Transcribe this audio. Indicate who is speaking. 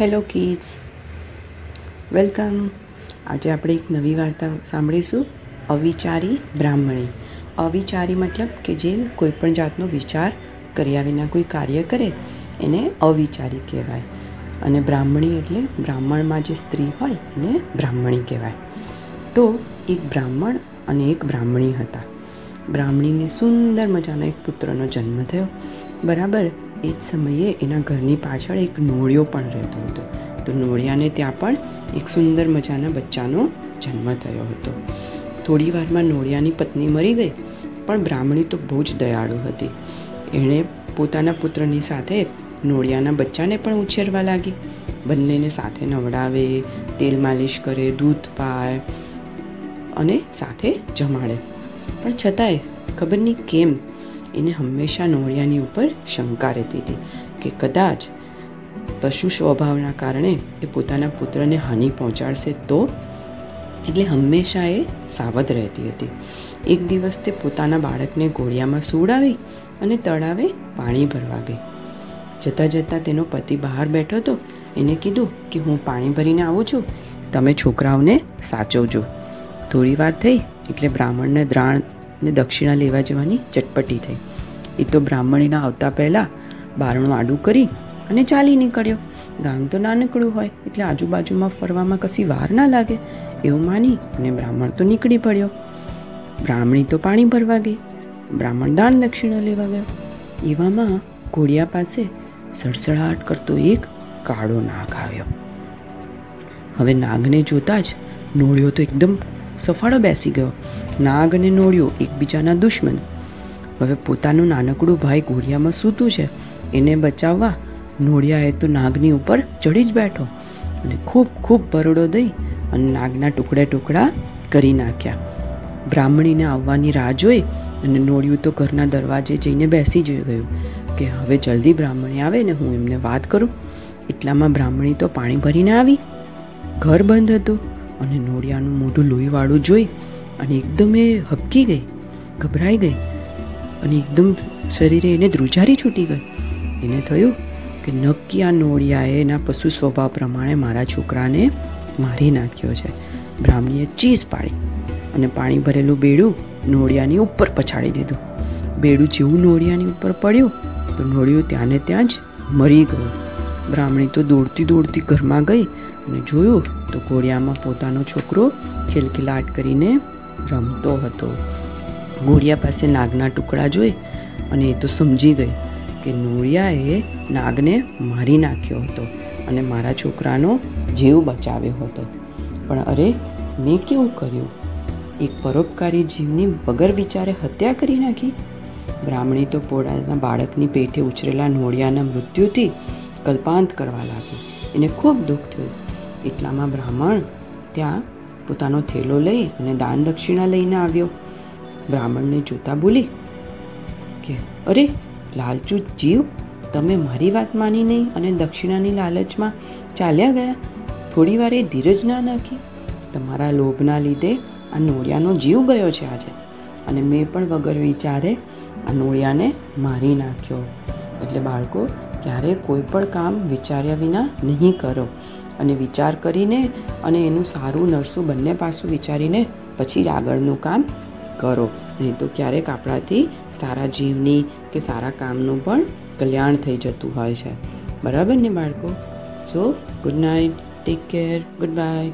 Speaker 1: Hello kids welcome આજે આપણે એક નવી વાર્તા સાંભળીશું. અવિચારી બ્રાહ્મણી. અવિચારી મતલબ કે જે કોઈપણ જાતનો વિચાર કર્યા વિના કોઈ કાર્ય કરે, એને અવિચારી કહેવાય. અને બ્રાહ્મણી એટલે બ્રાહ્મણમાં જે સ્ત્રી હોય, એને બ્રાહ્મણી કહેવાય. તો એક બ્રાહ્મણ અને એક બ્રાહ્મણી હતા. બ્રાહ્મણીને સુંદર મજાનો એક પુત્રનો જન્મ થયો. બરાબર? એ જ સમયે એના ઘરની પાછળ એક નોળિયો પણ રહેતો હતો. તો નોળિયાને ત્યાં પણ એક સુંદર મજાના બચ્ચાનો જન્મ થયો હતો. થોડી વારમાં નોળિયાની પત્ની મરી ગઈ, પણ બ્રાહ્મણી તો બહુ જ દયાળુ હતી. એણે પોતાના પુત્રની સાથે નોળિયાના બચ્ચાને પણ ઉછેરવા લાગી. બંનેને સાથે નવડાવે, તેલ માલિશ કરે, દૂધ પાય અને સાથે જમાડે. પણ છતાંય ખબર નહીં કેમ એને હંમેશા નોળિયાની ઉપર શંકા રહેતી હતી કે કદાચ પશુ સ્વભાવના કારણે એ પોતાના પુત્રને હાનિ પહોંચાડશે તો? એટલે હંમેશા એ સાવધ રહેતી હતી. એક દિવસ તે પોતાના બાળકને ઘોડિયામાં સુવડાવી અને તળાવે પાણી ભરવા ગઈ. જતાં જતાં તેનો પતિ બહાર બેઠો હતો. એને કીધું કે હું પાણી ભરીને આવું છું. તમે છોકરાઓને સાચવજો. થોડી વાર થઈ એટલે બ્રાહ્મણને દ્રાણ ને દક્ષિણા લેવા જવાની ચટપટી થઈ. એ તો બ્રાહ્મણીના આવતા પહેલાં બારણું આડું કરી અને ચાલી નીકળ્યો. ગામ તો નાનકડું હોય, એટલે આજુબાજુમાં ફરવામાં કશી વાર ના લાગે, એવું માની અને બ્રાહ્મણ તો નીકળી પડ્યો. બ્રાહ્મણી તો પાણી ભરવા ગઈ, બ્રાહ્મણ દાન દક્ષિણા લેવા ગયો. એવામાં ઘોડિયા પાસે સડસડાટ કરતો એક કાળો નાગ આવ્યો. હવે નાગને જોતા જ નોળિયો તો એકદમ સફાળો બેસી ગયો. નાગ અને નોળિયો એકબીજાના દુશ્મન. હવે પોતાનું નાનકડું ભાઈ ઘોડિયામાં સૂતું છે, એને બચાવવા નોળિયાએ તો નાગની ઉપર ચડી જ બેઠો અને ખૂબ ખૂબ બરડો દઈ અને નાગના ટુકડે ટુકડા કરી નાખ્યા. બ્રાહ્મણીને આવવાની રાહ જોઈ અને નોળિયું તો ઘરના દરવાજે જઈને બેસી જઈ ગયું કે હવે જલ્દી બ્રાહ્મણી આવે ને હું એમને વાત કરું. એટલામાં બ્રાહ્મણી તો પાણી ભરીને આવી. ઘર બંધ હતું. અને નોળિયાનું મોઢું લોહીવાળું જોઈ અને એકદમ એ હબકી ગઈ, ગભરાઈ ગઈ અને એકદમ શરીરે એને ધ્રુજારી છૂટી ગઈ. એને થયું કે નક્કી આ નોળિયાએ એના પશુ સ્વભાવ પ્રમાણે મારા છોકરાને મારી નાખ્યો છે. બ્રાહ્મણીએ ચીઝ પાડી અને પાણી ભરેલું બેડું નોળિયાની ઉપર પછાડી દીધું. બેડું જેવું નોળિયાની ઉપર પડ્યું તો નોળિયું ત્યાં ને ત્યાં જ મરી ગયું. બ્રાહ્મણી તો દોડતી દોડતી ઘરમાં ગઈ અને જોયું તો ઘોડિયામાં પોતાનો છોકરો ખિલખિલાટ કરીને રમતો હતો. ઘોડિયા પાસે નાગના ટુકડા જોઈ અને એ તો સમજી ગઈ કે નોળિયાએ નાગને મારી નાખ્યો હતો અને મારા છોકરાનો જીવ બચાવ્યો હતો. પણ અરે, મેં કેવું કર્યું? એક પરોપકારી જીવની વગર વિચારે હત્યા કરી નાખી? બ્રાહ્મણી તો પોળાના બાળકની પેઠે ઉછરેલા નોળિયાના મૃત્યુથી કલ્પાંત કરવા લાગી. એને ખૂબ દુઃખ થયું. એટલામાં બ્રાહ્મણ ત્યાં પોતાનો થેલો લઈ અને દાન દક્ષિણા લઈને આવ્યો. બ્રાહ્મણને જોતા બોલી, કે અરે, લાલચુ જીવ, તમે મારી વાત માની નહીં અને દક્ષિણાની લાલચમાં ચાલ્યા ગયા? થોડી વાર ધીરજ ના નાખી. તમારા લોભના લીધે આ નોળિયાનો જીવ ગયો છે આજે. અને મેં પણ વગર વિચારે આ નોળિયાને મારી નાખ્યો. એટલે બાળકો ક્યારેય કોઈ પણ કામ વિચાર્યા વિના નહીં કરો. અને વિચાર કરીને અને એનું સારું નરસું બંને પાસું વિચારીને પછી આગળનું કામ કરો. નહીં તો ક્યારેક આપણાથી સારા જીવની કે સારા કામનું પણ કલ્યાણ થઈ જતું હોય છે. બરાબર ને બાળકો? So good night take care goodbye